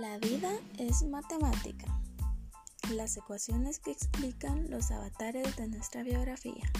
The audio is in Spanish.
La vida es matemática. Las ecuaciones que explican los avatares de nuestra biografía.